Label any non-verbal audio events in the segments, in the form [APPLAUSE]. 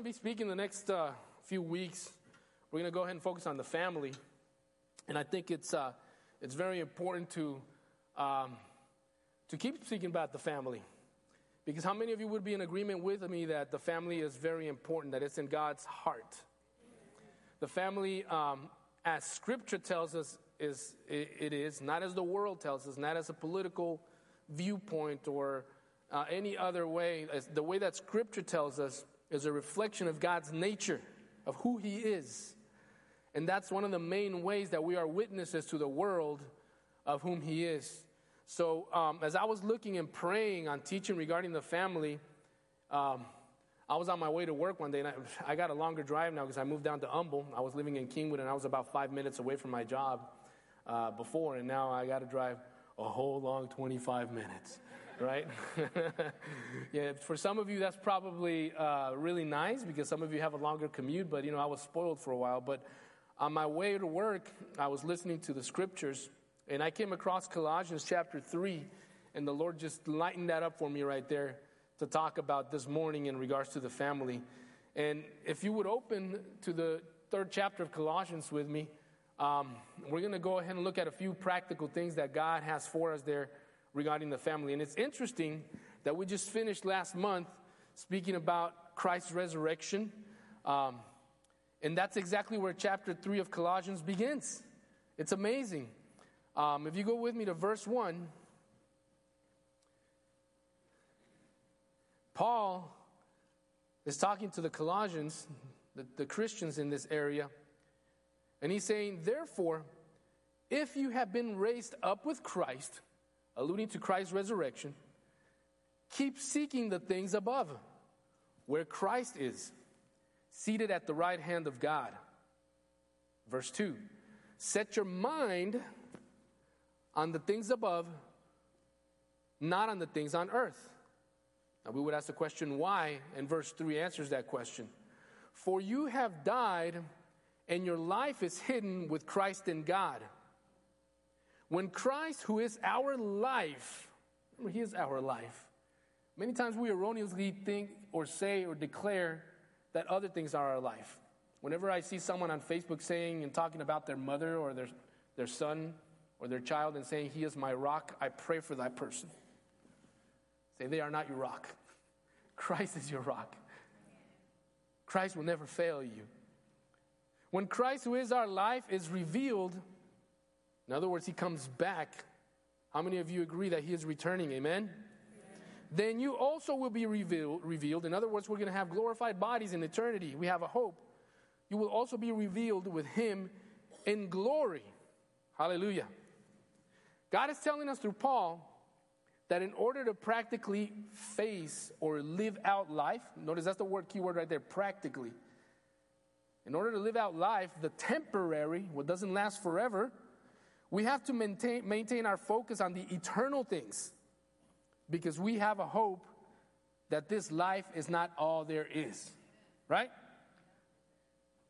to be speaking the next uh, few weeks. We're going to go ahead and focus on the family. And I think it's, uh, it's very important to, um, to keep speaking about the family. Because how many of you would be in agreement with me that the family is very important, that it's in God's heart? The family, um, as Scripture tells us, is it is not as the world tells us, not as a political viewpoint or uh, any other way. As the way that Scripture tells us is a reflection of God's nature, of who He is, and that's one of the main ways that we are witnesses to the world of whom He is. So, um, as I was looking and praying on teaching regarding the family, um, I was on my way to work one day, and I, I got a longer drive now because I moved down to Humble. I was living in Kingwood, and I was about five minutes away from my job uh, before, and now I got to drive a whole long 25 minutes, right? [LAUGHS] yeah, for some of you, that's probably uh, really nice because some of you have a longer commute, but you know, I was spoiled for a while. But on my way to work, I was listening to the scriptures and I came across Colossians chapter 3, and the Lord just lightened that up for me right there to talk about this morning in regards to the family. And if you would open to the third chapter of Colossians with me, um, we're going to go ahead and look at a few practical things that God has for us there regarding the family. And it's interesting that we just finished last month speaking about Christ's resurrection. Um, and that's exactly where chapter 3 of Colossians begins. It's amazing. Um, if you go with me to verse 1, Paul is talking to the Colossians, the, the Christians in this area, and he's saying, Therefore, if you have been raised up with Christ, alluding to Christ's resurrection, keep seeking the things above, where Christ is, seated at the right hand of God. Verse 2 Set your mind on the things above, not on the things on earth. Now, we would ask the question why, and verse 3 answers that question. For you have died, and your life is hidden with Christ in God. When Christ, who is our life, remember, He is our life. Many times we erroneously think or say or declare that other things are our life. Whenever I see someone on Facebook saying and talking about their mother or their, their son, or their child and saying, He is my rock, I pray for that person. Say, They are not your rock. [LAUGHS] Christ is your rock. Christ will never fail you. When Christ, who is our life, is revealed, in other words, He comes back. How many of you agree that He is returning? Amen? Then you also will be revealed, revealed. In other words, we're going to have glorified bodies in eternity. We have a hope. You will also be revealed with Him in glory. Hallelujah. God is telling us through Paul that in order to practically face or live out life, notice that's the word keyword right there, practically. In order to live out life, the temporary, what doesn't last forever, we have to maintain, maintain our focus on the eternal things because we have a hope that this life is not all there is. Right?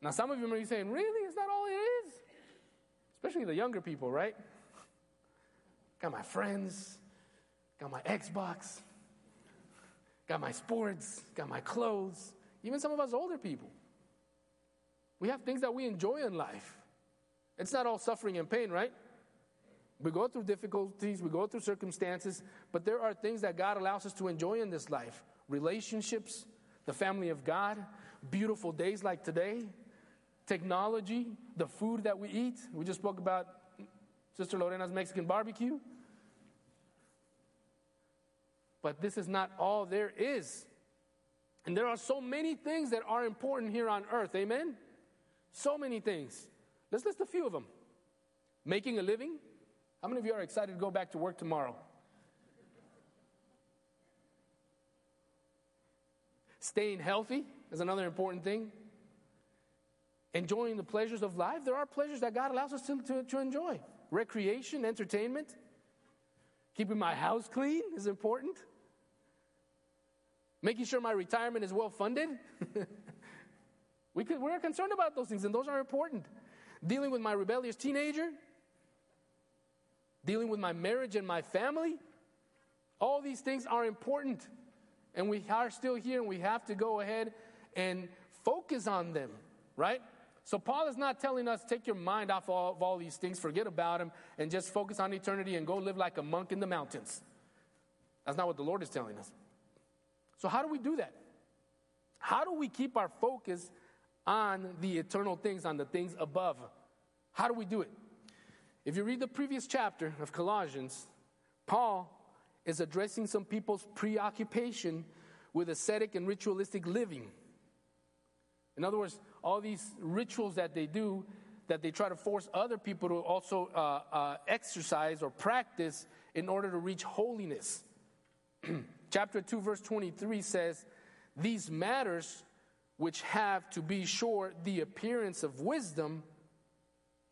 Now, some of you may be saying, Really? It's not all it is? Especially the younger people, right? got my friends, got my Xbox, got my sports, got my clothes, even some of us older people. We have things that we enjoy in life. It's not all suffering and pain, right? We go through difficulties, we go through circumstances, but there are things that God allows us to enjoy in this life relationships, the family of God, beautiful days like today, technology, the food that we eat. We just spoke about Sister Lorena's Mexican barbecue. But this is not all there is. And there are so many things that are important here on earth. Amen? So many things. Let's list a few of them. Making a living. How many of you are excited to go back to work tomorrow? Staying healthy is another important thing. Enjoying the pleasures of life. There are pleasures that God allows us to, to, to enjoy. Recreation, entertainment. Keeping my house clean is important. Making sure my retirement is well funded. [LAUGHS] we could, we're concerned about those things, and those are important. Dealing with my rebellious teenager, dealing with my marriage and my family. All these things are important. And we are still here, and we have to go ahead and focus on them, right? So Paul is not telling us take your mind off all, of all these things, forget about them, and just focus on eternity and go live like a monk in the mountains. That's not what the Lord is telling us. So how do we do that? How do we keep our focus on the eternal things, on the things above? How do we do it? If you read the previous chapter of Colossians, Paul is addressing some people's preoccupation with ascetic and ritualistic living. In other words, all these rituals that they do, that they try to force other people to also uh, uh, exercise or practice in order to reach holiness. [CLEARS THROAT] Chapter 2, verse 23 says, These matters, which have to be sure the appearance of wisdom,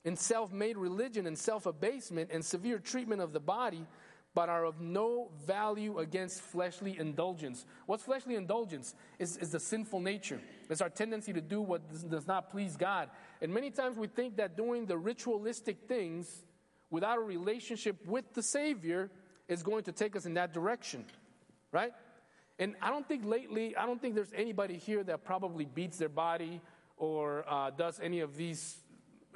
in self made religion and self abasement and severe treatment of the body, but are of no value against fleshly indulgence. What's fleshly indulgence? Is, is the sinful nature. It's our tendency to do what does not please God. And many times we think that doing the ritualistic things without a relationship with the Savior is going to take us in that direction, right? And I don't think lately, I don't think there's anybody here that probably beats their body or uh, does any of these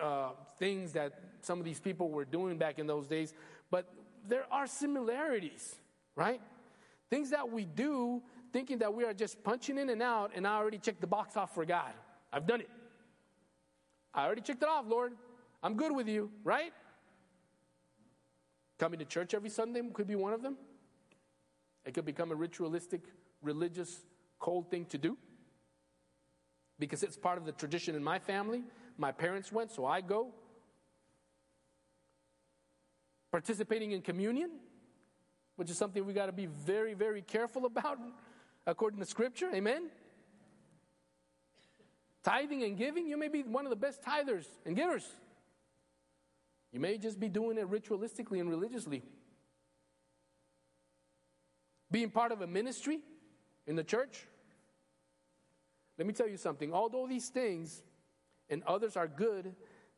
uh, things that some of these people were doing back in those days. But there are similarities, right? Things that we do thinking that we are just punching in and out, and I already checked the box off for God. I've done it. I already checked it off, Lord. I'm good with you, right? Coming to church every Sunday could be one of them. It could become a ritualistic, religious, cold thing to do because it's part of the tradition in my family. My parents went, so I go. Participating in communion, which is something we got to be very, very careful about according to Scripture. Amen? Tithing and giving, you may be one of the best tithers and givers. You may just be doing it ritualistically and religiously. Being part of a ministry in the church. Let me tell you something. Although these things and others are good,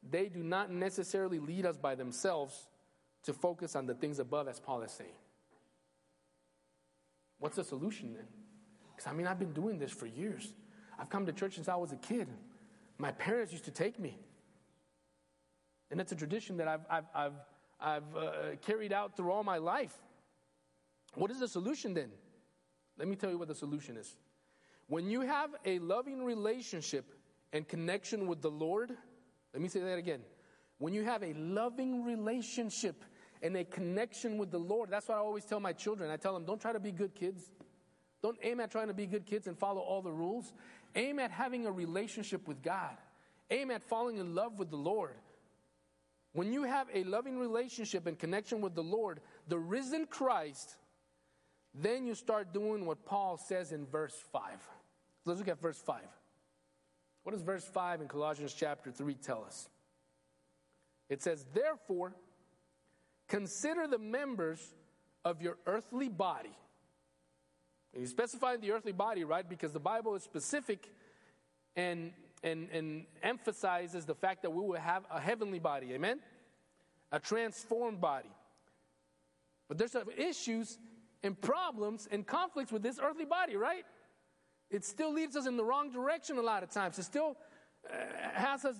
they do not necessarily lead us by themselves to focus on the things above, as Paul is saying. What's the solution then? Because I mean, I've been doing this for years. I've come to church since I was a kid. My parents used to take me. And it's a tradition that I've, I've, I've, I've uh, carried out through all my life. What is the solution then? Let me tell you what the solution is. When you have a loving relationship and connection with the Lord, let me say that again. When you have a loving relationship and a connection with the Lord, that's what I always tell my children. I tell them, don't try to be good kids. Don't aim at trying to be good kids and follow all the rules. Aim at having a relationship with God. Aim at falling in love with the Lord. When you have a loving relationship and connection with the Lord, the risen Christ, then you start doing what Paul says in verse 5. Let's look at verse 5. What does verse 5 in Colossians chapter 3 tell us? It says, Therefore, consider the members of your earthly body. And you specify the earthly body, right? Because the Bible is specific and, and, and emphasizes the fact that we will have a heavenly body. Amen? A transformed body. But there's some issues and problems and conflicts with this earthly body, right? It still leads us in the wrong direction a lot of times. It still uh, has us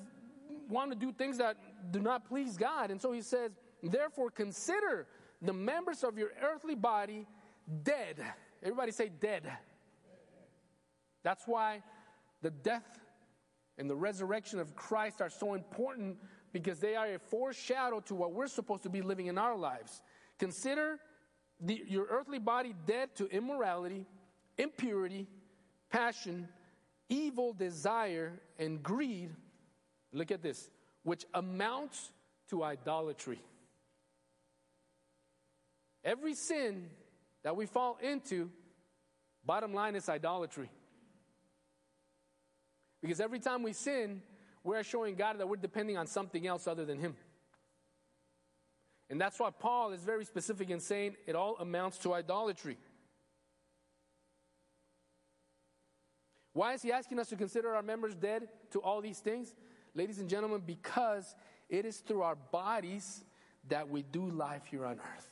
want to do things that do not please God. And so he says, therefore, consider the members of your earthly body dead. Everybody say dead. That's why the death and the resurrection of Christ are so important because they are a foreshadow to what we're supposed to be living in our lives. Consider the, your earthly body dead to immorality, impurity, passion, evil desire, and greed, look at this, which amounts to idolatry. Every sin that we fall into, bottom line is idolatry. Because every time we sin, we're showing God that we're depending on something else other than Him. And that's why Paul is very specific in saying it all amounts to idolatry. Why is he asking us to consider our members dead to all these things? Ladies and gentlemen, because it is through our bodies that we do life here on earth.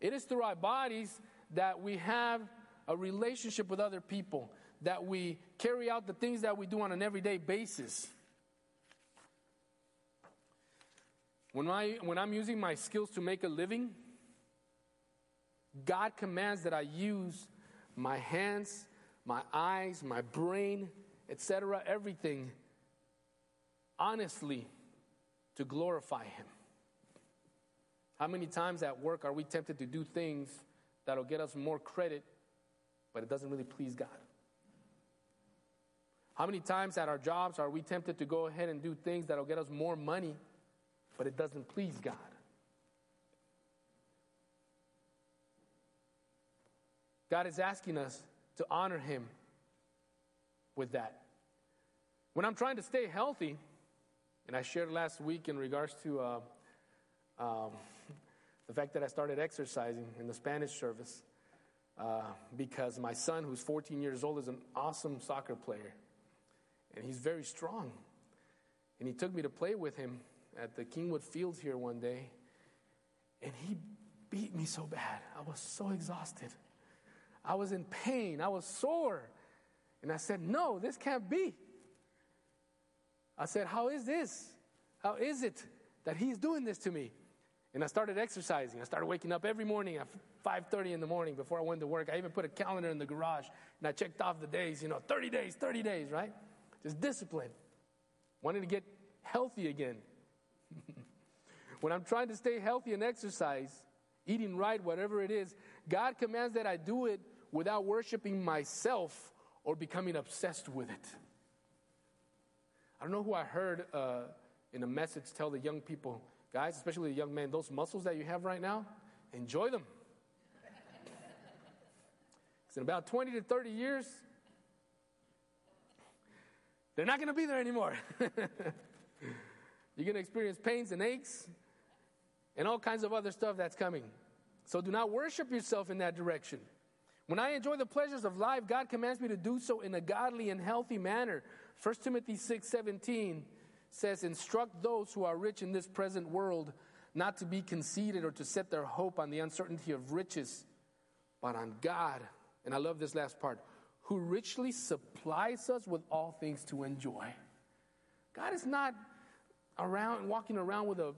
It is through our bodies that we have a relationship with other people, that we carry out the things that we do on an everyday basis. When, I, when I'm using my skills to make a living, God commands that I use my hands, my eyes, my brain, etc., everything honestly to glorify Him. How many times at work are we tempted to do things that'll get us more credit, but it doesn't really please God? How many times at our jobs are we tempted to go ahead and do things that'll get us more money, but it doesn't please God? God is asking us to honor Him with that. When I'm trying to stay healthy, and I shared last week in regards to uh, um, the fact that I started exercising in the Spanish service uh, because my son, who's 14 years old, is an awesome soccer player. And he's very strong. And he took me to play with him at the Kingwood Fields here one day. And he beat me so bad. I was so exhausted. I was in pain. I was sore. And I said, No, this can't be. I said, How is this? How is it that he's doing this to me? And I started exercising. I started waking up every morning at 5:30 in the morning before I went to work. I even put a calendar in the garage and I checked off the days, you know, 30 days, 30 days, right? Just discipline. Wanting to get healthy again. [LAUGHS] when I'm trying to stay healthy and exercise, eating right, whatever it is, God commands that I do it without worshiping myself or becoming obsessed with it. I don't know who I heard uh, in a message tell the young people, guys, especially the young men, those muscles that you have right now, enjoy them. [LAUGHS] Because in about 20 to 30 years, they're not going to be there anymore. [LAUGHS] You're going to experience pains and aches and all kinds of other stuff that's coming. So do not worship yourself in that direction. When I enjoy the pleasures of life, God commands me to do so in a godly and healthy manner. 1 Timothy 6 17 says, Instruct those who are rich in this present world not to be conceited or to set their hope on the uncertainty of riches, but on God. And I love this last part who richly supplies us with all things to enjoy. God is not around walking around with a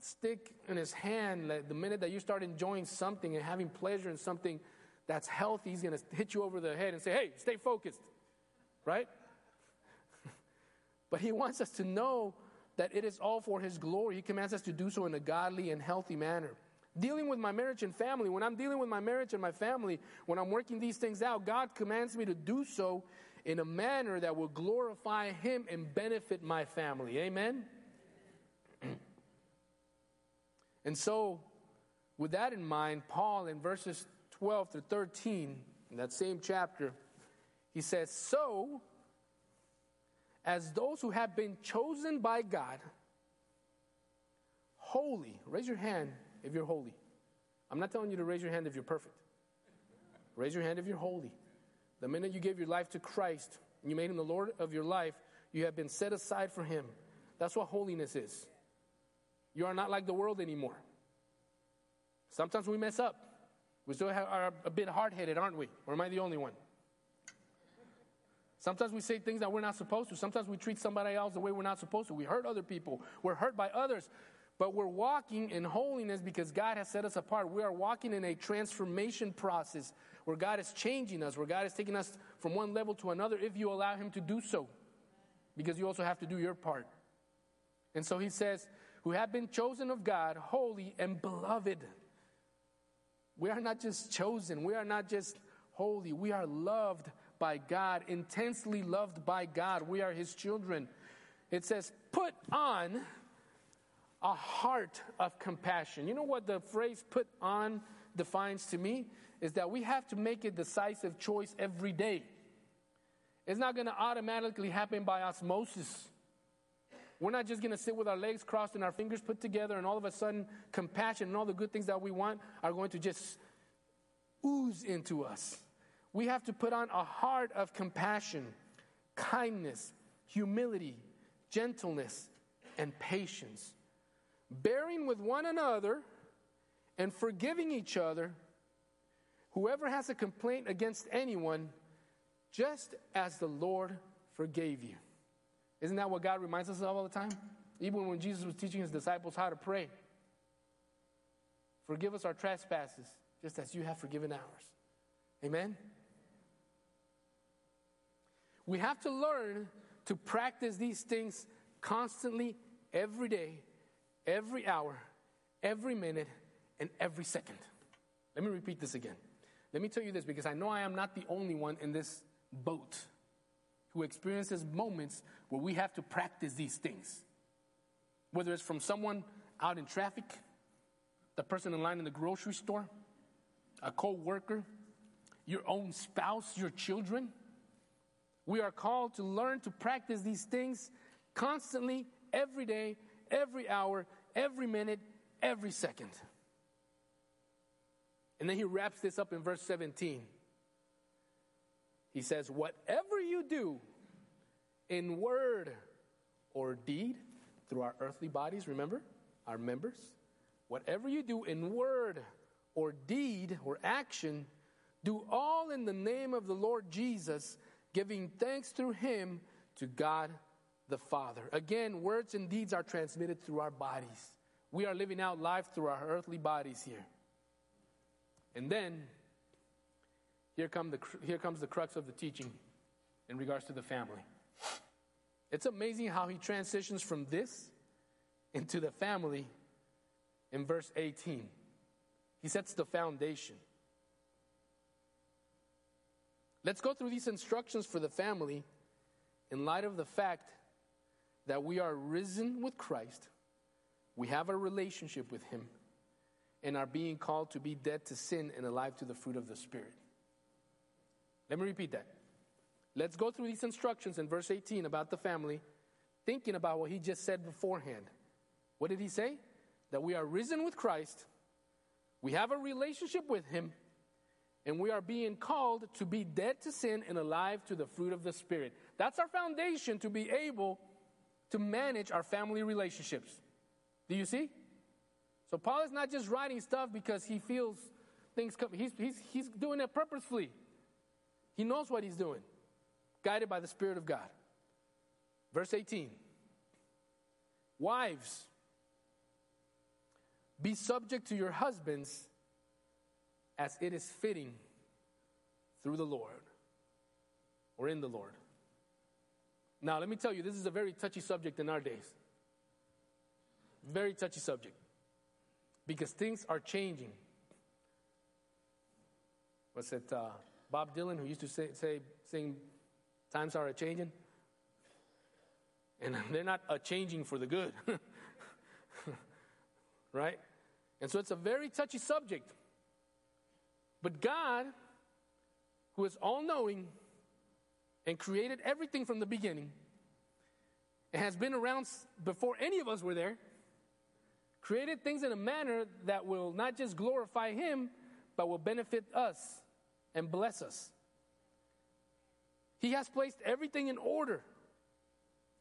stick in his hand like the minute that you start enjoying something and having pleasure in something that's healthy, he's going to hit you over the head and say, hey, stay focused, right? [LAUGHS] but he wants us to know that it is all for his glory. He commands us to do so in a godly and healthy manner. Dealing with my marriage and family, when I'm dealing with my marriage and my family, when I'm working these things out, God commands me to do so in a manner that will glorify him and benefit my family. Amen? [CLEARS THROAT] and so, with that in mind, Paul in verses 12 to 13, in that same chapter, he says, So, as those who have been chosen by God, holy, raise your hand if you're holy. I'm not telling you to raise your hand if you're perfect. Raise your hand if you're holy. The minute you gave your life to Christ and you made him the Lord of your life, you have been set aside for him. That's what holiness is. You are not like the world anymore. Sometimes we mess up. We still are a bit hard headed, aren't we? Or am I the only one? Sometimes we say things that we're not supposed to. Sometimes we treat somebody else the way we're not supposed to. We hurt other people. We're hurt by others. But we're walking in holiness because God has set us apart. We are walking in a transformation process where God is changing us, where God is taking us from one level to another if you allow Him to do so. Because you also have to do your part. And so He says, Who have been chosen of God, holy and beloved. We are not just chosen, we are not just holy, we are loved by God, intensely loved by God. We are His children. It says, put on a heart of compassion. You know what the phrase put on defines to me? Is that we have to make a decisive choice every day. It's not going to automatically happen by osmosis. We're not just going to sit with our legs crossed and our fingers put together, and all of a sudden, compassion and all the good things that we want are going to just ooze into us. We have to put on a heart of compassion, kindness, humility, gentleness, and patience, bearing with one another and forgiving each other. Whoever has a complaint against anyone just as the Lord forgave you. Isn't that what God reminds us of all the time? Even when Jesus was teaching his disciples how to pray. Forgive us our trespasses, just as you have forgiven ours. Amen? We have to learn to practice these things constantly, every day, every hour, every minute, and every second. Let me repeat this again. Let me tell you this because I know I am not the only one in this boat who experiences moments where we have to practice these things. Whether it's from someone out in traffic, the person in line in the grocery store, a co worker, your own spouse, your children. We are called to learn to practice these things constantly, every day, every hour, every minute, every second. And then he wraps this up in verse 17. He says, Whatever you do in word or deed through our earthly bodies, remember, our members, whatever you do in word or deed or action, do all in the name of the Lord Jesus, giving thanks through him to God the Father. Again, words and deeds are transmitted through our bodies. We are living out life through our earthly bodies here. And then here, come the, here comes the crux of the teaching in regards to the family. It's amazing how he transitions from this into the family in verse 18. He sets the foundation. Let's go through these instructions for the family in light of the fact that we are risen with Christ, we have a relationship with Him, and are being called to be dead to sin and alive to the fruit of the Spirit. Let me repeat that. Let's go through these instructions in verse 18 about the family, thinking about what he just said beforehand. What did he say? That we are risen with Christ, we have a relationship with him, and we are being called to be dead to sin and alive to the fruit of the Spirit. That's our foundation to be able to manage our family relationships. Do you see? So Paul is not just writing stuff because he feels things come, he's, he's, he's doing it purposefully. He knows what he's doing, guided by the Spirit of God. Verse 18 Wives, be subject to your husbands as it is fitting through the Lord or in the Lord. Now, let me tell you, this is a very touchy subject in our days. Very touchy subject. Because things are changing. What's it? Uh, Bob Dylan, who used to say, say sing, Times are a changing. And [LAUGHS] they're not a changing for the good. [LAUGHS] right? And so it's a very touchy subject. But God, who is all knowing and created everything from the beginning, and has been around before any of us were there, created things in a manner that will not just glorify Him, but will benefit us and bless us. He has placed everything in order.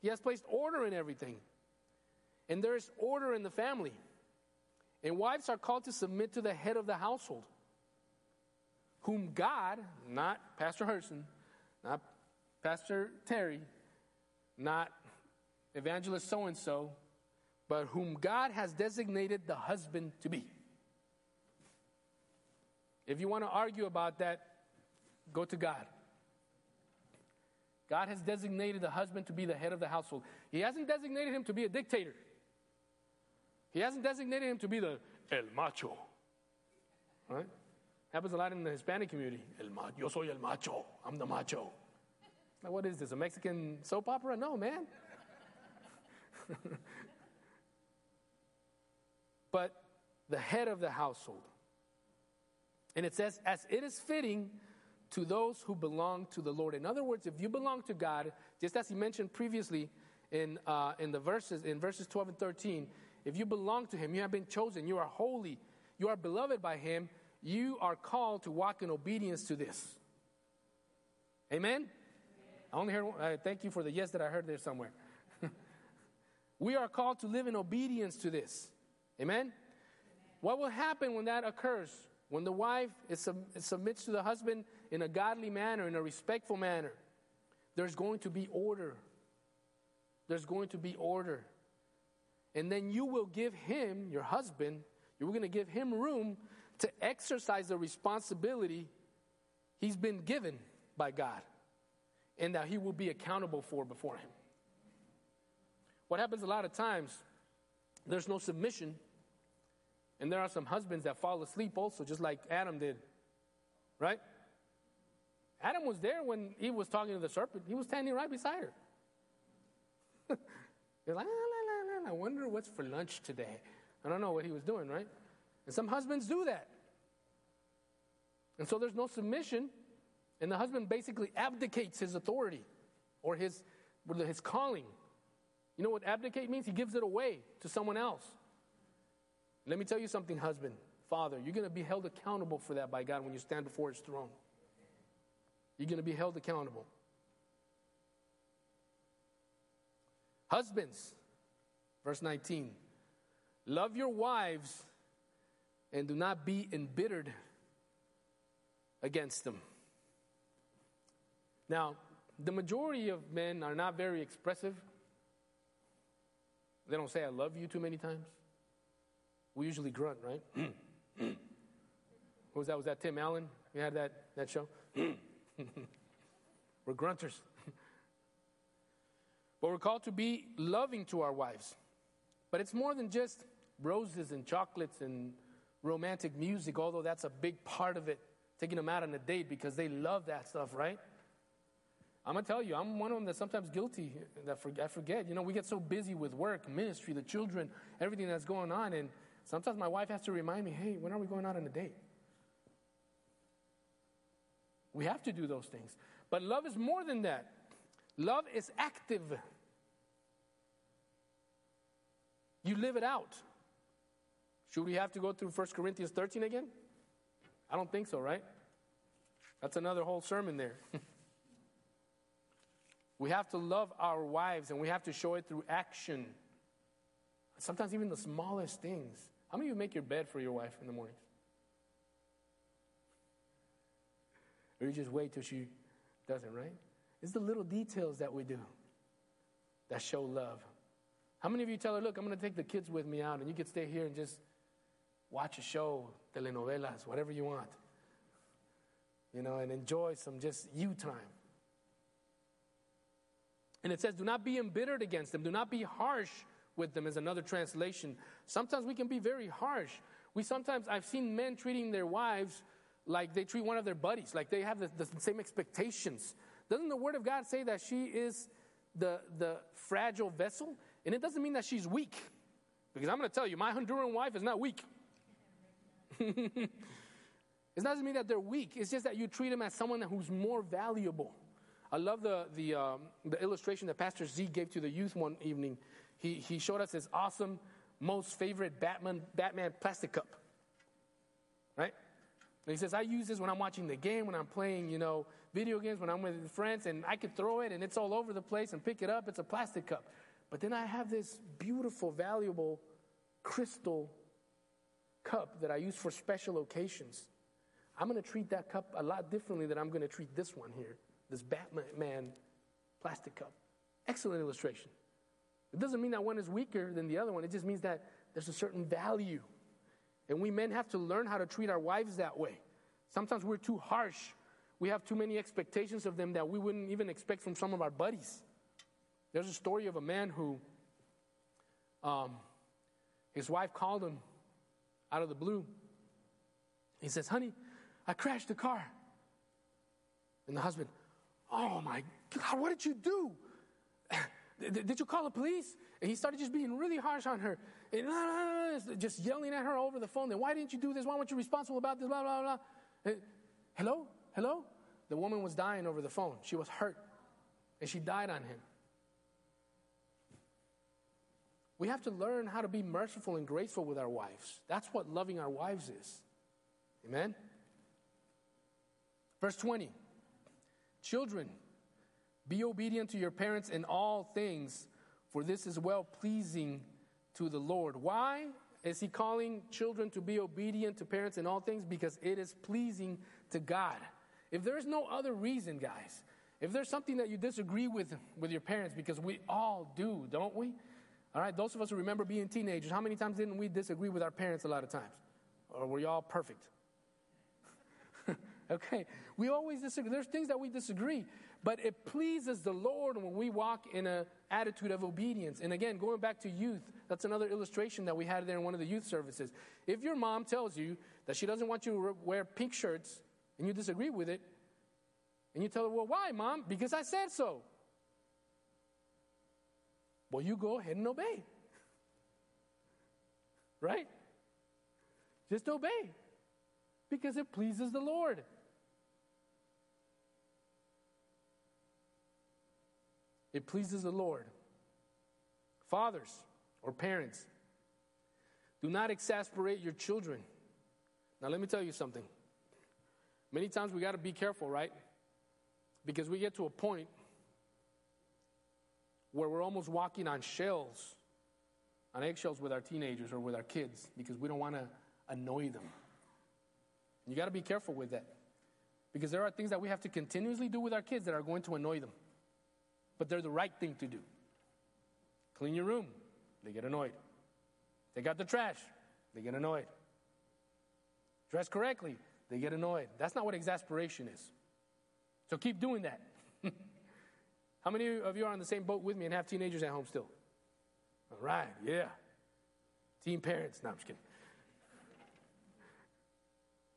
He has placed order in everything. And there is order in the family. And wives are called to submit to the head of the household, whom God, not Pastor Herson, not Pastor Terry, not evangelist so and so, but whom God has designated the husband to be. If you want to argue about that, go to God. God has designated the husband to be the head of the household. He hasn't designated him to be a dictator. He hasn't designated him to be the el macho. Right? Happens a lot in the Hispanic community. El macho. Yo soy el macho. I'm the macho. Now, what is this? A Mexican soap opera? No, man. [LAUGHS] but the head of the household. And it says, as it is fitting to those who belong to the Lord. In other words, if you belong to God, just as he mentioned previously in, uh, in the verses, in verses 12 and 13, if you belong to him, you have been chosen, you are holy, you are beloved by him, you are called to walk in obedience to this. Amen? I only heard, uh, thank you for the yes that I heard there somewhere. [LAUGHS] we are called to live in obedience to this. Amen? What will happen when that occurs? When the wife is sub- submits to the husband in a godly manner, in a respectful manner, there's going to be order. There's going to be order. And then you will give him, your husband, you're going to give him room to exercise the responsibility he's been given by God and that he will be accountable for before him. What happens a lot of times, there's no submission, and there are some husbands that fall asleep also, just like Adam did, right? Adam was there when he was talking to the serpent, he was standing right beside her. [LAUGHS] You're like, la, la, la, I wonder what's for lunch today. I don't know what he was doing, right? And some husbands do that. And so there's no submission, and the husband basically abdicates his authority or his, his calling. You know what abdicate means? He gives it away to someone else. Let me tell you something, husband, father, you're going to be held accountable for that by God when you stand before his throne. You're going to be held accountable. Husbands, verse 19, love your wives and do not be embittered against them. Now, the majority of men are not very expressive. They don't say, I love you too many times. We usually grunt, right? [CLEARS THROAT] what was that? Was that Tim Allen? We had that, that show? [CLEARS THROAT] we're grunters. but we're called to be loving to our wives. But it's more than just roses and chocolates and romantic music, although that's a big part of it, taking them out on a date because they love that stuff, right? I'm gonna tell you, I'm one of them that's sometimes guilty that I forget. You know, we get so busy with work, ministry, the children, everything that's going on, and sometimes my wife has to remind me, "Hey, when are we going out on a date?" We have to do those things, but love is more than that. Love is active. You live it out. Should we have to go through 1 Corinthians 13 again? I don't think so, right? That's another whole sermon there. [LAUGHS] we have to love our wives and we have to show it through action. Sometimes even the smallest things. How many of you make your bed for your wife in the mornings? Or you just wait till she doesn't, right? It's the little details that we do that show love. How many of you tell her, look, I'm going to take the kids with me out and you can stay here and just watch a show, telenovelas, whatever you want, you know, and enjoy some just you time. And it says, do not be embittered against them, do not be harsh with them, is another translation. Sometimes we can be very harsh. We sometimes, I've seen men treating their wives like they treat one of their buddies, like they have the, the same expectations. Doesn't the Word of God say that she is the, the fragile vessel? And it doesn't mean that she's weak. Because I'm going to tell you, my Honduran wife is not weak. [LAUGHS] it doesn't mean that they're weak. It's just that you treat them as someone who's more valuable. I love the, the, um, the illustration that Pastor Z gave to the youth one evening. He, he showed us his awesome, most favorite Batman, Batman plastic cup. Right? And he says, I use this when I'm watching the game, when I'm playing, you know, video games, when I'm with friends, and I could throw it and it's all over the place and pick it up. It's a plastic cup. But then I have this beautiful, valuable crystal cup that I use for special occasions. I'm going to treat that cup a lot differently than I'm going to treat this one here, this Batman plastic cup. Excellent illustration. It doesn't mean that one is weaker than the other one, it just means that there's a certain value. And we men have to learn how to treat our wives that way. Sometimes we're too harsh. We have too many expectations of them that we wouldn't even expect from some of our buddies. There's a story of a man who, um, his wife called him out of the blue. He says, Honey, I crashed the car. And the husband, Oh my God, what did you do? [LAUGHS] Did you call the police? And he started just being really harsh on her, and uh, just yelling at her over the phone. Then why didn't you do this? Why weren't you responsible about this? Blah blah blah. And, Hello, hello. The woman was dying over the phone. She was hurt, and she died on him. We have to learn how to be merciful and graceful with our wives. That's what loving our wives is. Amen? Verse 20 Children, be obedient to your parents in all things, for this is well pleasing to the Lord. Why? is he calling children to be obedient to parents in all things? Because it is pleasing to God. If there's no other reason, guys, if there's something that you disagree with with your parents, because we all do, don't we? All right, those of us who remember being teenagers, how many times didn't we disagree with our parents a lot of times? Or were y'all perfect? Okay, we always disagree. There's things that we disagree, but it pleases the Lord when we walk in an attitude of obedience. And again, going back to youth, that's another illustration that we had there in one of the youth services. If your mom tells you that she doesn't want you to wear pink shirts and you disagree with it, and you tell her, Well, why, mom? Because I said so. Well, you go ahead and obey. [LAUGHS] Right? Just obey because it pleases the Lord. It pleases the Lord. Fathers or parents, do not exasperate your children. Now, let me tell you something. Many times we got to be careful, right? Because we get to a point where we're almost walking on shells, on eggshells with our teenagers or with our kids because we don't want to annoy them. You got to be careful with that because there are things that we have to continuously do with our kids that are going to annoy them, but they're the right thing to do. Clean your room, they get annoyed. Take out the trash, they get annoyed. Dress correctly, they get annoyed. That's not what exasperation is. So keep doing that. [LAUGHS] How many of you are on the same boat with me and have teenagers at home still? All right, yeah. Teen parents. No, I'm just kidding.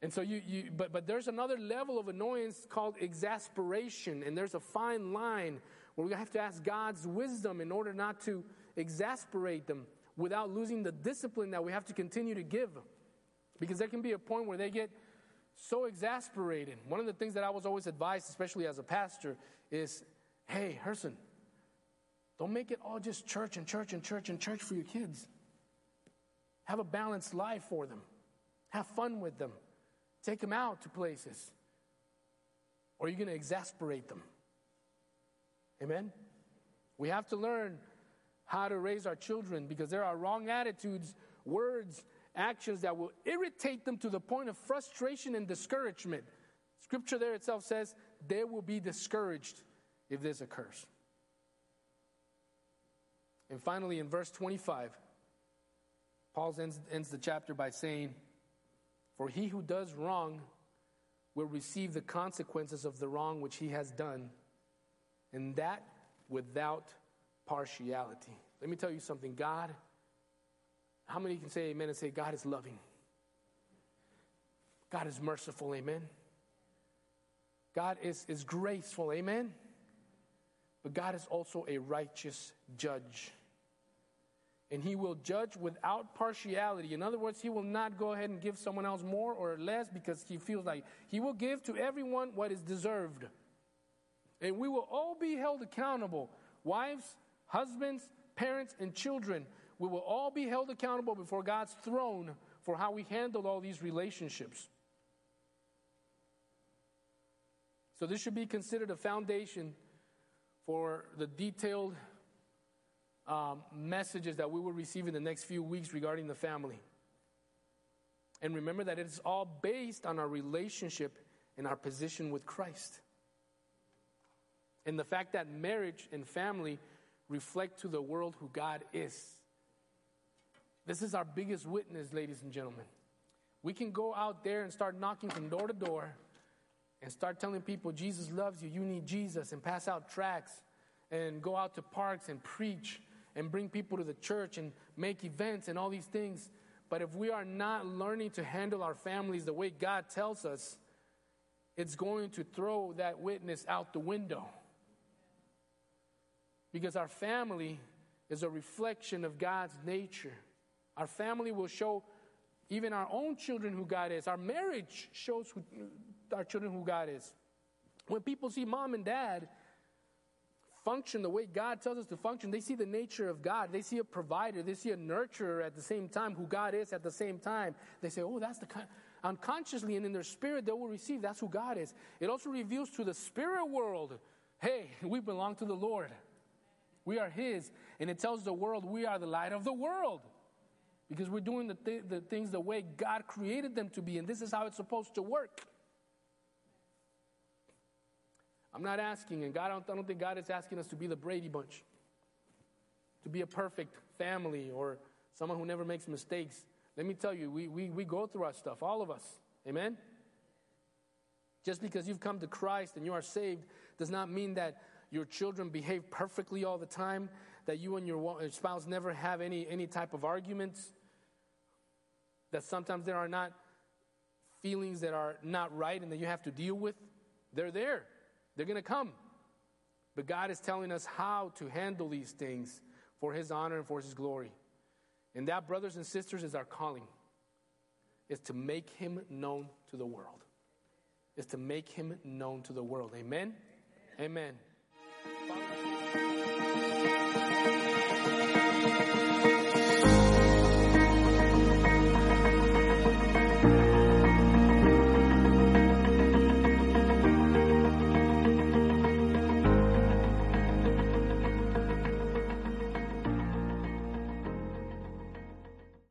And so you, you but, but there's another level of annoyance called exasperation, and there's a fine line we have to ask God's wisdom in order not to exasperate them without losing the discipline that we have to continue to give. Because there can be a point where they get so exasperated. One of the things that I was always advised, especially as a pastor, is hey, Herson, don't make it all just church and church and church and church for your kids. Have a balanced life for them, have fun with them. Take them out to places. Or you're going to exasperate them. Amen? We have to learn how to raise our children because there are wrong attitudes, words, actions that will irritate them to the point of frustration and discouragement. Scripture there itself says they will be discouraged if this occurs. And finally, in verse 25, Paul ends, ends the chapter by saying, for he who does wrong will receive the consequences of the wrong which he has done, and that without partiality. Let me tell you something God, how many can say amen and say, God is loving? God is merciful, amen? God is, is graceful, amen? But God is also a righteous judge and he will judge without partiality. In other words, he will not go ahead and give someone else more or less because he feels like he will give to everyone what is deserved. And we will all be held accountable wives, husbands, parents, and children. We will all be held accountable before God's throne for how we handle all these relationships. So, this should be considered a foundation for the detailed um, messages that we will receive in the next few weeks regarding the family. And remember that it is all based on our relationship and our position with Christ. And the fact that marriage and family reflect to the world who God is. This is our biggest witness, ladies and gentlemen. We can go out there and start knocking from door to door and start telling people Jesus loves you, you need Jesus, and pass out tracts and go out to parks and preach and bring people to the church and make events and all these things. But if we are not learning to handle our families the way God tells us, it's going to throw that witness out the window. Because our family is a reflection of God's nature. Our family will show even our own children who God is. Our marriage shows who, our children who God is. When people see mom and dad, function the way God tells us to function, they see the nature of God. They see a provider. They see a nurturer at the same time, who God is at the same time. They say, oh, that's the kind. Unconsciously and in their spirit, they will receive that's who God is. It also reveals to the spirit world, hey, we belong to the Lord. We are His. And it tells the world we are the light of the world because we're doing the, th- the things the way God created them to be, and this is how it's supposed to work. I'm not asking, and God, I don't, I don't think God is asking us to be the Brady Bunch, to be a perfect family or someone who never makes mistakes. Let me tell you, we, we, we go through our stuff, all of us. Amen? Just because you've come to Christ and you are saved does not mean that your children behave perfectly all the time, that you and your spouse never have any, any type of arguments, that sometimes there are not feelings that are not right and that you have to deal with. They're there, they're going to come. But God is telling us how to handle these things for His honor and for His glory. And that, brothers and sisters, is our calling, is to make Him known to the world. Is to make Him known to the world. Amen? Amen. Amen.